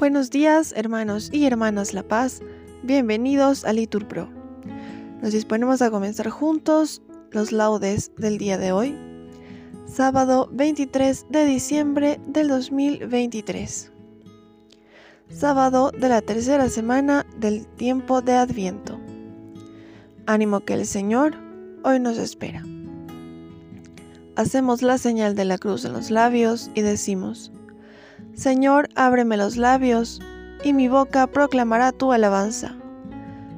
Buenos días, hermanos y hermanas La Paz. Bienvenidos a Litur Pro. Nos disponemos a comenzar juntos los laudes del día de hoy, sábado 23 de diciembre del 2023. Sábado de la tercera semana del tiempo de Adviento. Ánimo que el Señor hoy nos espera. Hacemos la señal de la cruz en los labios y decimos, Señor, ábreme los labios, y mi boca proclamará tu alabanza.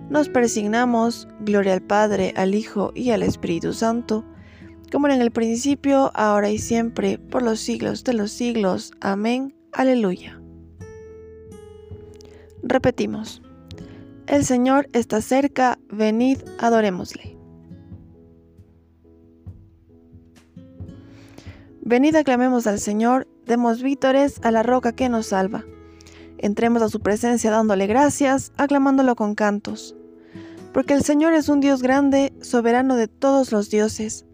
Nos persignamos, gloria al Padre, al Hijo y al Espíritu Santo, como en el principio, ahora y siempre, por los siglos de los siglos. Amén. Aleluya. Repetimos. El Señor está cerca, venid, adorémosle. Venid aclamemos al Señor, demos vítores a la roca que nos salva. Entremos a su presencia dándole gracias, aclamándolo con cantos. Porque el Señor es un Dios grande, soberano de todos los dioses.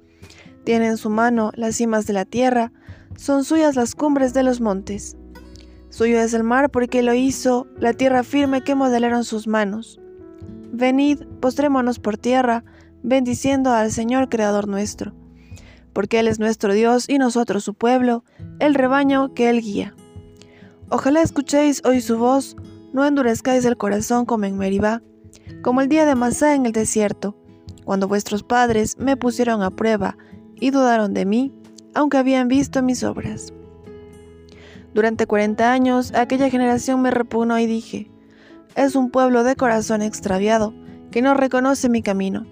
Tiene en su mano las cimas de la tierra, son suyas las cumbres de los montes. Suyo es el mar porque lo hizo, la tierra firme que modelaron sus manos. Venid, postrémonos por tierra, bendiciendo al Señor Creador nuestro porque Él es nuestro Dios y nosotros su pueblo, el rebaño que Él guía. Ojalá escuchéis hoy su voz, no endurezcáis el corazón como en Meribá, como el día de Masá en el desierto, cuando vuestros padres me pusieron a prueba y dudaron de mí, aunque habían visto mis obras. Durante cuarenta años aquella generación me repugnó y dije, es un pueblo de corazón extraviado, que no reconoce mi camino.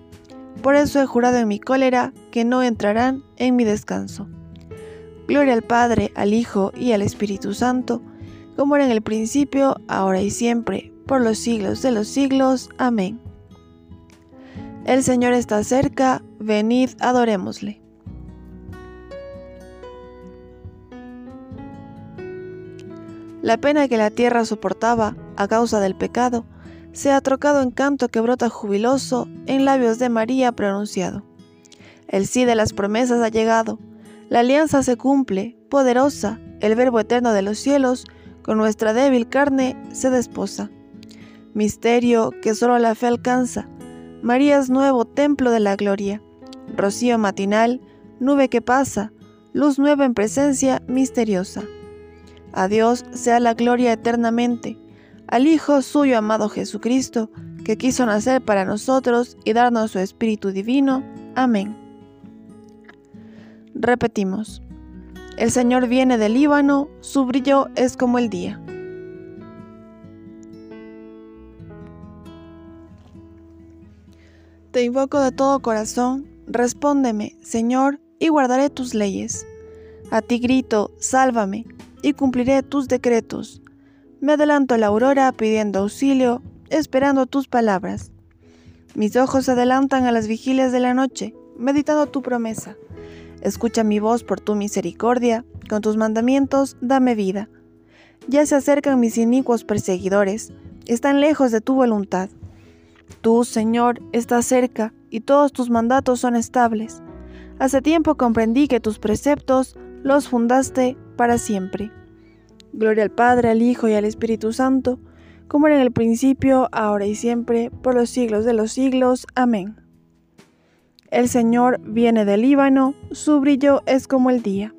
Por eso he jurado en mi cólera que no entrarán en mi descanso. Gloria al Padre, al Hijo y al Espíritu Santo, como era en el principio, ahora y siempre, por los siglos de los siglos. Amén. El Señor está cerca, venid, adorémosle. La pena que la tierra soportaba a causa del pecado, se ha trocado en canto que brota jubiloso en labios de María pronunciado. El sí de las promesas ha llegado, la alianza se cumple, poderosa, el Verbo eterno de los cielos, con nuestra débil carne se desposa. Misterio que solo la fe alcanza, María es nuevo templo de la gloria, rocío matinal, nube que pasa, luz nueva en presencia misteriosa. A Dios sea la gloria eternamente, al Hijo suyo amado Jesucristo, que quiso nacer para nosotros y darnos su Espíritu Divino. Amén. Repetimos. El Señor viene del Líbano, su brillo es como el día. Te invoco de todo corazón, respóndeme, Señor, y guardaré tus leyes. A ti grito, sálvame, y cumpliré tus decretos. Me adelanto a la aurora pidiendo auxilio, esperando tus palabras. Mis ojos se adelantan a las vigilias de la noche, meditando tu promesa. Escucha mi voz por tu misericordia, con tus mandamientos dame vida. Ya se acercan mis inicuos perseguidores, están lejos de tu voluntad. Tú, Señor, estás cerca y todos tus mandatos son estables. Hace tiempo comprendí que tus preceptos los fundaste para siempre. Gloria al Padre, al Hijo y al Espíritu Santo, como era en el principio, ahora y siempre, por los siglos de los siglos. Amén. El Señor viene del Líbano, su brillo es como el día.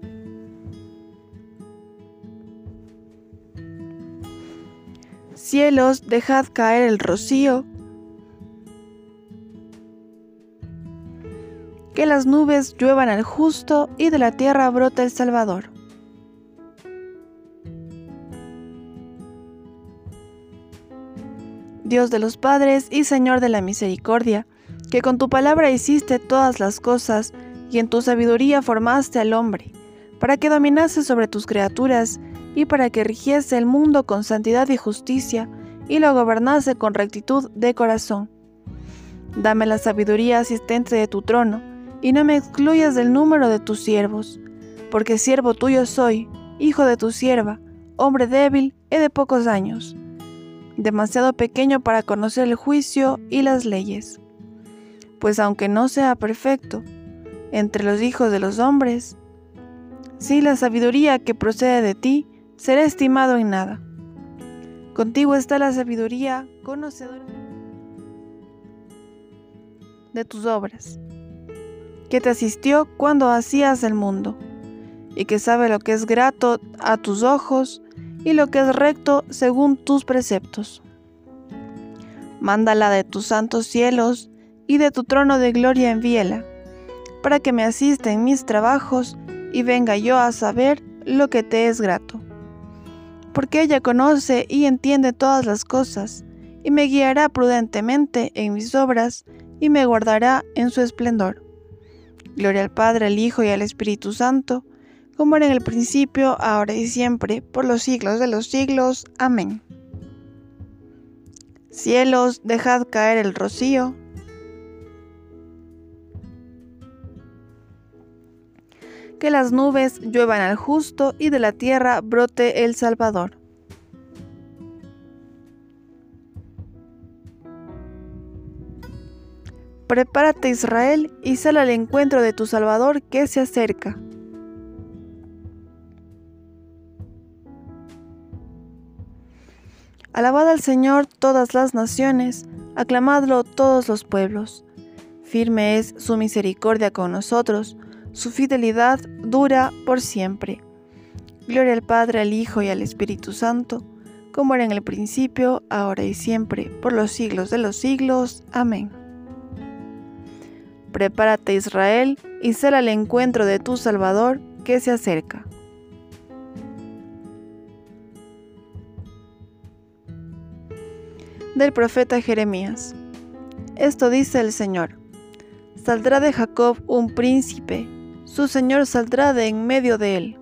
Cielos, dejad caer el rocío, que las nubes lluevan al justo y de la tierra brota el Salvador. Dios de los padres y Señor de la misericordia, que con tu palabra hiciste todas las cosas y en tu sabiduría formaste al hombre, para que dominase sobre tus criaturas y para que rigiese el mundo con santidad y justicia y lo gobernase con rectitud de corazón. Dame la sabiduría asistente de tu trono, y no me excluyas del número de tus siervos, porque siervo tuyo soy, hijo de tu sierva, hombre débil y de pocos años demasiado pequeño para conocer el juicio y las leyes. Pues aunque no sea perfecto, entre los hijos de los hombres, sí la sabiduría que procede de ti será estimado en nada. Contigo está la sabiduría, conocedora de tus obras, que te asistió cuando hacías el mundo, y que sabe lo que es grato a tus ojos y lo que es recto según tus preceptos. Mándala de tus santos cielos y de tu trono de gloria envíela, para que me asista en mis trabajos y venga yo a saber lo que te es grato. Porque ella conoce y entiende todas las cosas, y me guiará prudentemente en mis obras, y me guardará en su esplendor. Gloria al Padre, al Hijo y al Espíritu Santo, como era en el principio, ahora y siempre, por los siglos de los siglos. Amén. Cielos, dejad caer el rocío. Que las nubes lluevan al justo y de la tierra brote el Salvador. Prepárate Israel y sal al encuentro de tu Salvador que se acerca. Alabad al Señor todas las naciones, aclamadlo todos los pueblos. Firme es su misericordia con nosotros, su fidelidad dura por siempre. Gloria al Padre, al Hijo y al Espíritu Santo, como era en el principio, ahora y siempre, por los siglos de los siglos. Amén. Prepárate Israel y sal al encuentro de tu Salvador que se acerca. Del profeta Jeremías. Esto dice el Señor. Saldrá de Jacob un príncipe, su Señor saldrá de en medio de él.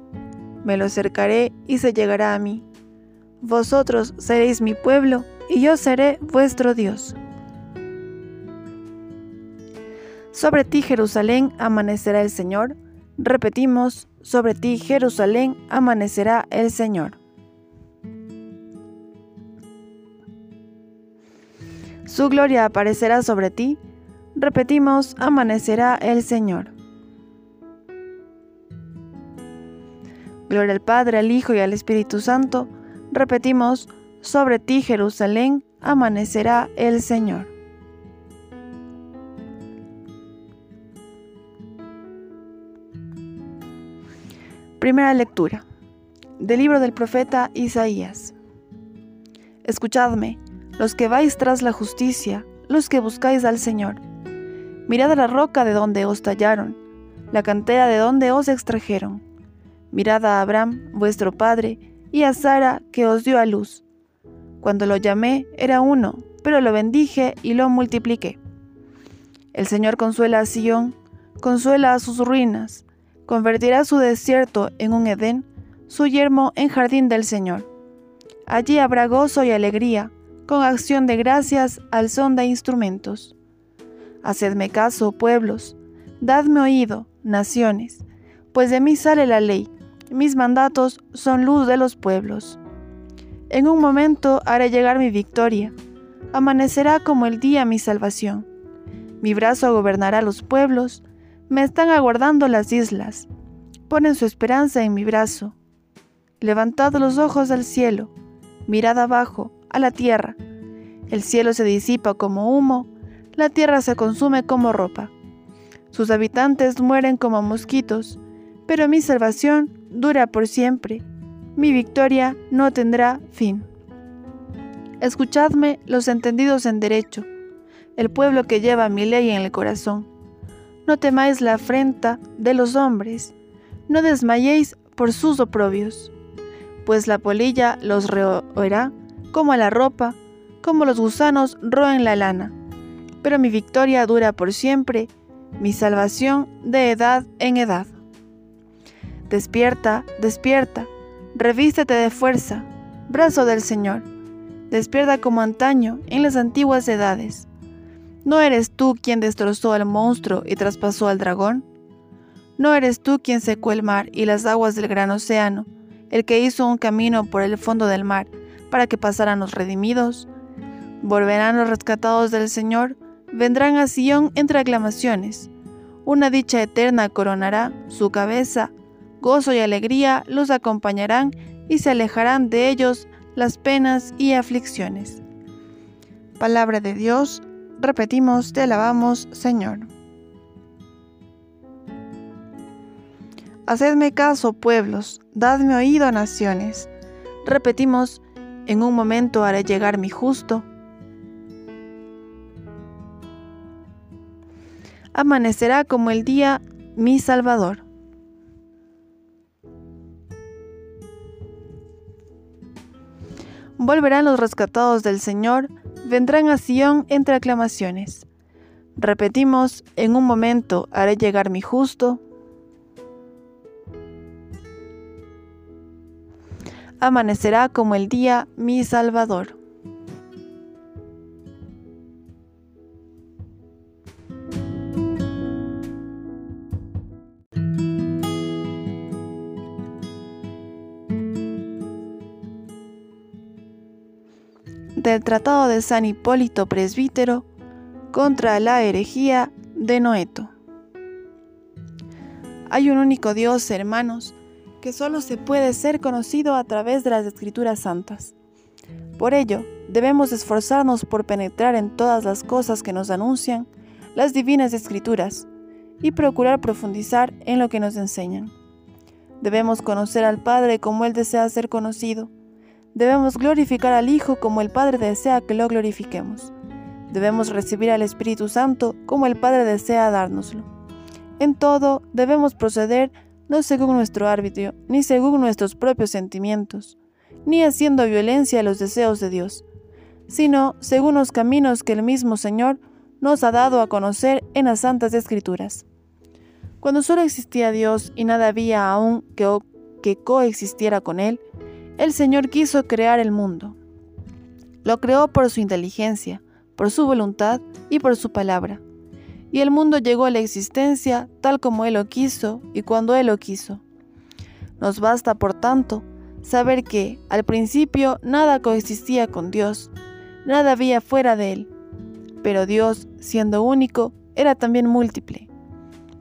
Me lo acercaré y se llegará a mí. Vosotros seréis mi pueblo y yo seré vuestro Dios. Sobre ti Jerusalén amanecerá el Señor. Repetimos, sobre ti Jerusalén amanecerá el Señor. Su gloria aparecerá sobre ti. Repetimos, amanecerá el Señor. Gloria al Padre, al Hijo y al Espíritu Santo. Repetimos, sobre ti Jerusalén, amanecerá el Señor. Primera lectura del libro del profeta Isaías. Escuchadme los que vais tras la justicia, los que buscáis al Señor. Mirad la roca de donde os tallaron, la cantera de donde os extrajeron. Mirad a Abraham, vuestro padre, y a Sara, que os dio a luz. Cuando lo llamé, era uno, pero lo bendije y lo multipliqué. El Señor consuela a Sión, consuela a sus ruinas, convertirá su desierto en un Edén, su yermo en jardín del Señor. Allí habrá gozo y alegría, con acción de gracias al son de instrumentos. Hacedme caso, pueblos, dadme oído, naciones, pues de mí sale la ley, mis mandatos son luz de los pueblos. En un momento haré llegar mi victoria, amanecerá como el día mi salvación. Mi brazo gobernará los pueblos, me están aguardando las islas, ponen su esperanza en mi brazo. Levantad los ojos al cielo, mirad abajo, a la tierra. El cielo se disipa como humo, la tierra se consume como ropa. Sus habitantes mueren como mosquitos, pero mi salvación dura por siempre. Mi victoria no tendrá fin. Escuchadme los entendidos en derecho, el pueblo que lleva mi ley en el corazón. No temáis la afrenta de los hombres, no desmayéis por sus oprobios, pues la polilla los reoerá como la ropa, como los gusanos roen la lana. Pero mi victoria dura por siempre, mi salvación de edad en edad. Despierta, despierta, revístete de fuerza, brazo del Señor. Despierta como antaño en las antiguas edades. ¿No eres tú quien destrozó al monstruo y traspasó al dragón? ¿No eres tú quien secó el mar y las aguas del gran océano, el que hizo un camino por el fondo del mar para que pasaran los redimidos. Volverán los rescatados del Señor, vendrán a Sión entre aclamaciones. Una dicha eterna coronará su cabeza, gozo y alegría los acompañarán y se alejarán de ellos las penas y aflicciones. Palabra de Dios, repetimos, te alabamos, Señor. Hacedme caso, pueblos, dadme oído, naciones. Repetimos, en un momento haré llegar mi justo. Amanecerá como el día mi Salvador. Volverán los rescatados del Señor, vendrán a Sión entre aclamaciones. Repetimos, en un momento haré llegar mi justo. Amanecerá como el día mi Salvador. del Tratado de San Hipólito Presbítero contra la herejía de Noeto. Hay un único Dios, hermanos, que solo se puede ser conocido a través de las escrituras santas. Por ello, debemos esforzarnos por penetrar en todas las cosas que nos anuncian las divinas escrituras y procurar profundizar en lo que nos enseñan. Debemos conocer al Padre como Él desea ser conocido Debemos glorificar al Hijo como el Padre desea que lo glorifiquemos. Debemos recibir al Espíritu Santo como el Padre desea dárnoslo. En todo debemos proceder no según nuestro árbitro, ni según nuestros propios sentimientos, ni haciendo violencia a los deseos de Dios, sino según los caminos que el mismo Señor nos ha dado a conocer en las Santas Escrituras. Cuando solo existía Dios y nada había aún que, que coexistiera con Él, el Señor quiso crear el mundo. Lo creó por su inteligencia, por su voluntad y por su palabra. Y el mundo llegó a la existencia tal como Él lo quiso y cuando Él lo quiso. Nos basta, por tanto, saber que, al principio, nada coexistía con Dios, nada había fuera de Él. Pero Dios, siendo único, era también múltiple,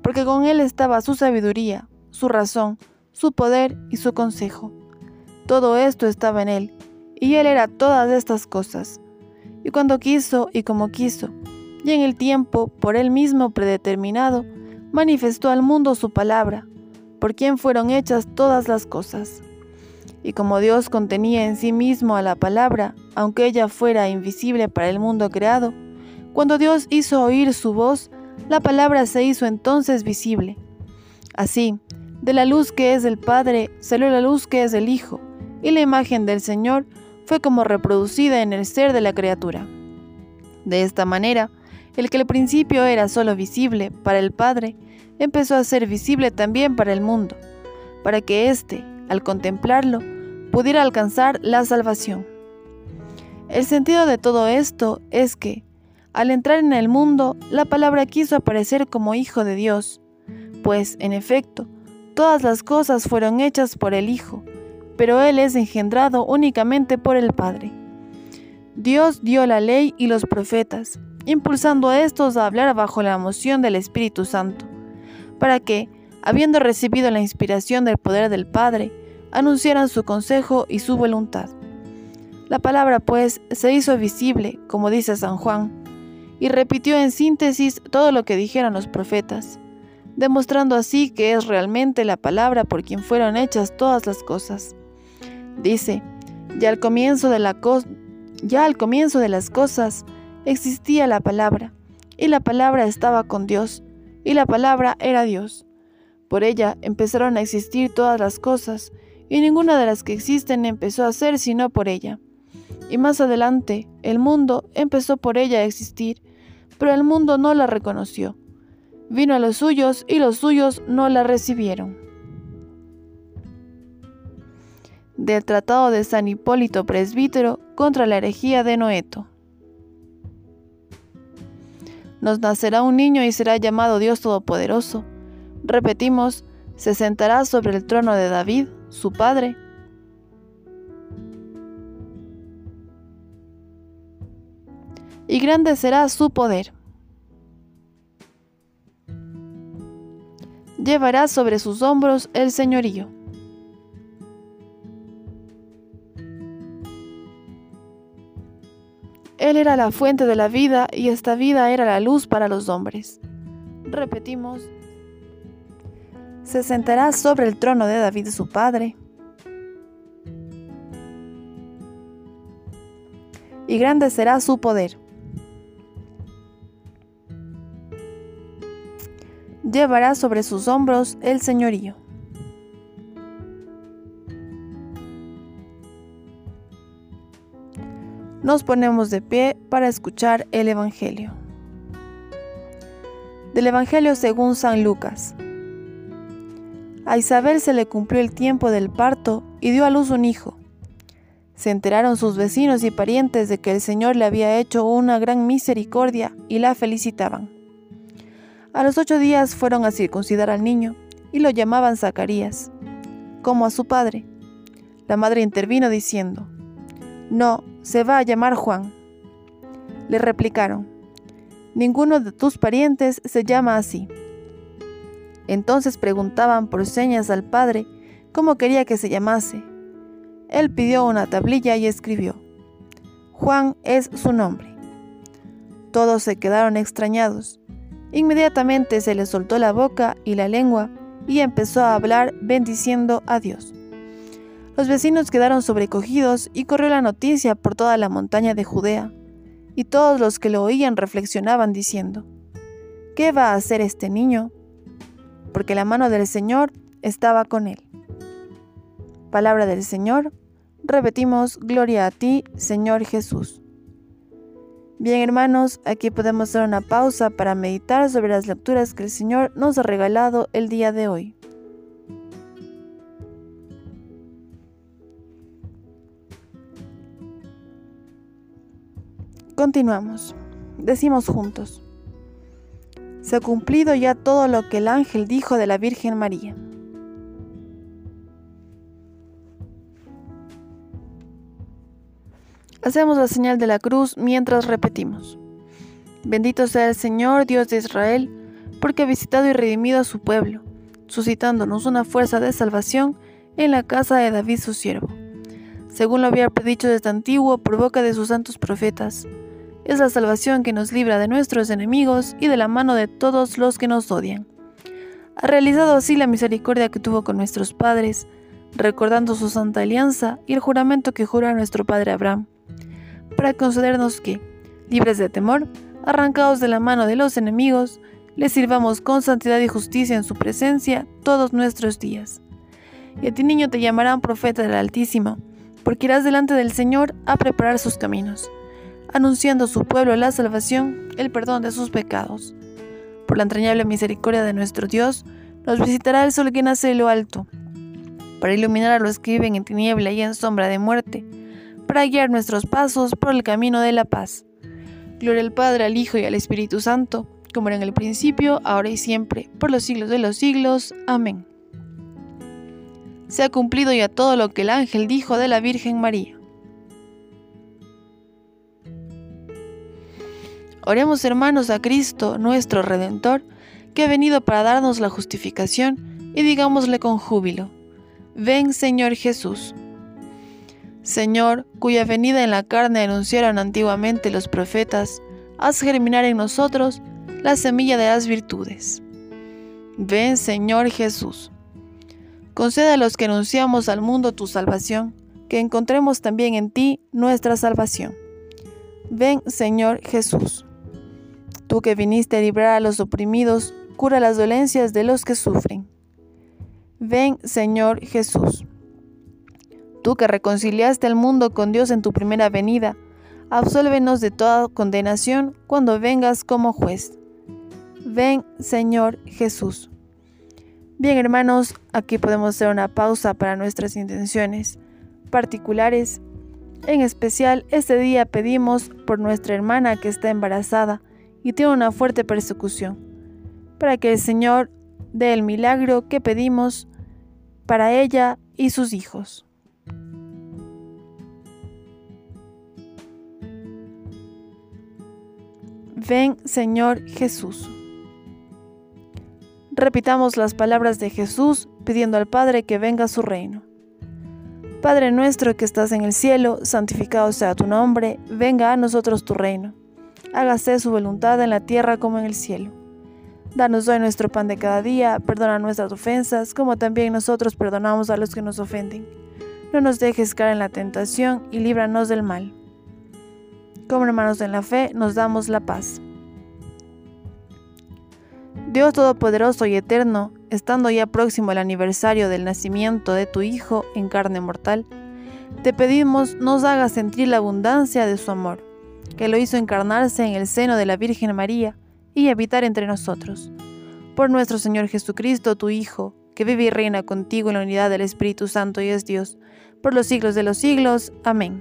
porque con Él estaba su sabiduría, su razón, su poder y su consejo. Todo esto estaba en Él, y Él era todas estas cosas. Y cuando quiso y como quiso, y en el tiempo por Él mismo predeterminado, manifestó al mundo su palabra, por quien fueron hechas todas las cosas. Y como Dios contenía en sí mismo a la palabra, aunque ella fuera invisible para el mundo creado, cuando Dios hizo oír su voz, la palabra se hizo entonces visible. Así, de la luz que es del Padre salió la luz que es del Hijo, y la imagen del Señor fue como reproducida en el ser de la criatura. De esta manera, el que al principio era solo visible para el Padre, empezó a ser visible también para el mundo, para que éste, al contemplarlo, pudiera alcanzar la salvación. El sentido de todo esto es que, al entrar en el mundo, la palabra quiso aparecer como Hijo de Dios, pues, en efecto, todas las cosas fueron hechas por el Hijo, pero Él es engendrado únicamente por el Padre. Dios dio la ley y los profetas, impulsando a estos a hablar bajo la emoción del Espíritu Santo, para que, habiendo recibido la inspiración del poder del Padre, anunciaran su consejo y su voluntad. La palabra, pues, se hizo visible, como dice San Juan, y repitió en síntesis todo lo que dijeron los profetas, demostrando así que es realmente la palabra por quien fueron hechas todas las cosas. Dice, ya al comienzo de ya al comienzo de las cosas existía la palabra, y la palabra estaba con Dios, y la palabra era Dios. Por ella empezaron a existir todas las cosas, y ninguna de las que existen empezó a ser sino por ella. Y más adelante, el mundo empezó por ella a existir, pero el mundo no la reconoció. Vino a los suyos y los suyos no la recibieron. del Tratado de San Hipólito Presbítero contra la herejía de Noeto. Nos nacerá un niño y será llamado Dios Todopoderoso. Repetimos, se sentará sobre el trono de David, su padre. Y grande será su poder. Llevará sobre sus hombros el señorío. Él era la fuente de la vida y esta vida era la luz para los hombres. Repetimos, se sentará sobre el trono de David su padre. Y grande será su poder. Llevará sobre sus hombros el señorío. Nos ponemos de pie para escuchar el Evangelio. Del Evangelio según San Lucas. A Isabel se le cumplió el tiempo del parto y dio a luz un hijo. Se enteraron sus vecinos y parientes de que el Señor le había hecho una gran misericordia y la felicitaban. A los ocho días fueron a circuncidar al niño y lo llamaban Zacarías, como a su padre. La madre intervino diciendo, No, se va a llamar Juan. Le replicaron, Ninguno de tus parientes se llama así. Entonces preguntaban por señas al padre cómo quería que se llamase. Él pidió una tablilla y escribió, Juan es su nombre. Todos se quedaron extrañados. Inmediatamente se le soltó la boca y la lengua y empezó a hablar bendiciendo a Dios. Los vecinos quedaron sobrecogidos y corrió la noticia por toda la montaña de Judea, y todos los que lo oían reflexionaban diciendo, ¿qué va a hacer este niño? porque la mano del Señor estaba con él. Palabra del Señor, repetimos, gloria a ti, Señor Jesús. Bien hermanos, aquí podemos hacer una pausa para meditar sobre las lecturas que el Señor nos ha regalado el día de hoy. Continuamos. Decimos juntos se ha cumplido ya todo lo que el ángel dijo de la Virgen María. Hacemos la señal de la cruz mientras repetimos. Bendito sea el Señor, Dios de Israel, porque ha visitado y redimido a su pueblo, suscitándonos una fuerza de salvación en la casa de David su siervo, según lo había predicho desde antiguo por boca de sus santos profetas es la salvación que nos libra de nuestros enemigos y de la mano de todos los que nos odian. Ha realizado así la misericordia que tuvo con nuestros padres, recordando su santa alianza y el juramento que juró a nuestro padre Abraham, para concedernos que, libres de temor, arrancados de la mano de los enemigos, le sirvamos con santidad y justicia en su presencia todos nuestros días. Y a ti niño te llamarán profeta del Altísimo, porque irás delante del Señor a preparar sus caminos anunciando a su pueblo la salvación, el perdón de sus pecados. Por la entrañable misericordia de nuestro Dios, nos visitará el sol que nace de lo alto, para iluminar a los que viven en tiniebla y en sombra de muerte, para guiar nuestros pasos por el camino de la paz. Gloria al Padre, al Hijo y al Espíritu Santo, como era en el principio, ahora y siempre, por los siglos de los siglos. Amén. Se ha cumplido ya todo lo que el ángel dijo de la Virgen María. Oremos hermanos a Cristo, nuestro Redentor, que ha venido para darnos la justificación, y digámosle con júbilo, ven Señor Jesús. Señor, cuya venida en la carne anunciaron antiguamente los profetas, haz germinar en nosotros la semilla de las virtudes. Ven Señor Jesús. Concede a los que anunciamos al mundo tu salvación, que encontremos también en ti nuestra salvación. Ven Señor Jesús. Tú que viniste a librar a los oprimidos, cura las dolencias de los que sufren. Ven, Señor Jesús. Tú que reconciliaste al mundo con Dios en tu primera venida, absuélvenos de toda condenación cuando vengas como juez. Ven, Señor Jesús. Bien, hermanos, aquí podemos hacer una pausa para nuestras intenciones particulares. En especial, este día pedimos por nuestra hermana que está embarazada y tiene una fuerte persecución, para que el Señor dé el milagro que pedimos para ella y sus hijos. Ven, Señor Jesús. Repitamos las palabras de Jesús pidiendo al Padre que venga su reino. Padre nuestro que estás en el cielo, santificado sea tu nombre, venga a nosotros tu reino. Hágase su voluntad en la tierra como en el cielo. Danos hoy nuestro pan de cada día, perdona nuestras ofensas, como también nosotros perdonamos a los que nos ofenden. No nos dejes caer en la tentación y líbranos del mal. Como hermanos en la fe, nos damos la paz. Dios Todopoderoso y Eterno, estando ya próximo el aniversario del nacimiento de tu Hijo en carne mortal, te pedimos nos haga sentir la abundancia de su amor, que lo hizo encarnarse en el seno de la Virgen María y habitar entre nosotros. Por nuestro Señor Jesucristo, tu Hijo, que vive y reina contigo en la unidad del Espíritu Santo y es Dios, por los siglos de los siglos. Amén.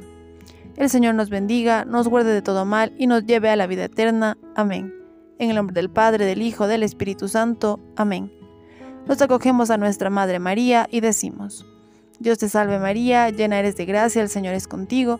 El Señor nos bendiga, nos guarde de todo mal y nos lleve a la vida eterna. Amén. En el nombre del Padre, del Hijo, del Espíritu Santo. Amén. Nos acogemos a nuestra Madre María y decimos, Dios te salve María, llena eres de gracia, el Señor es contigo,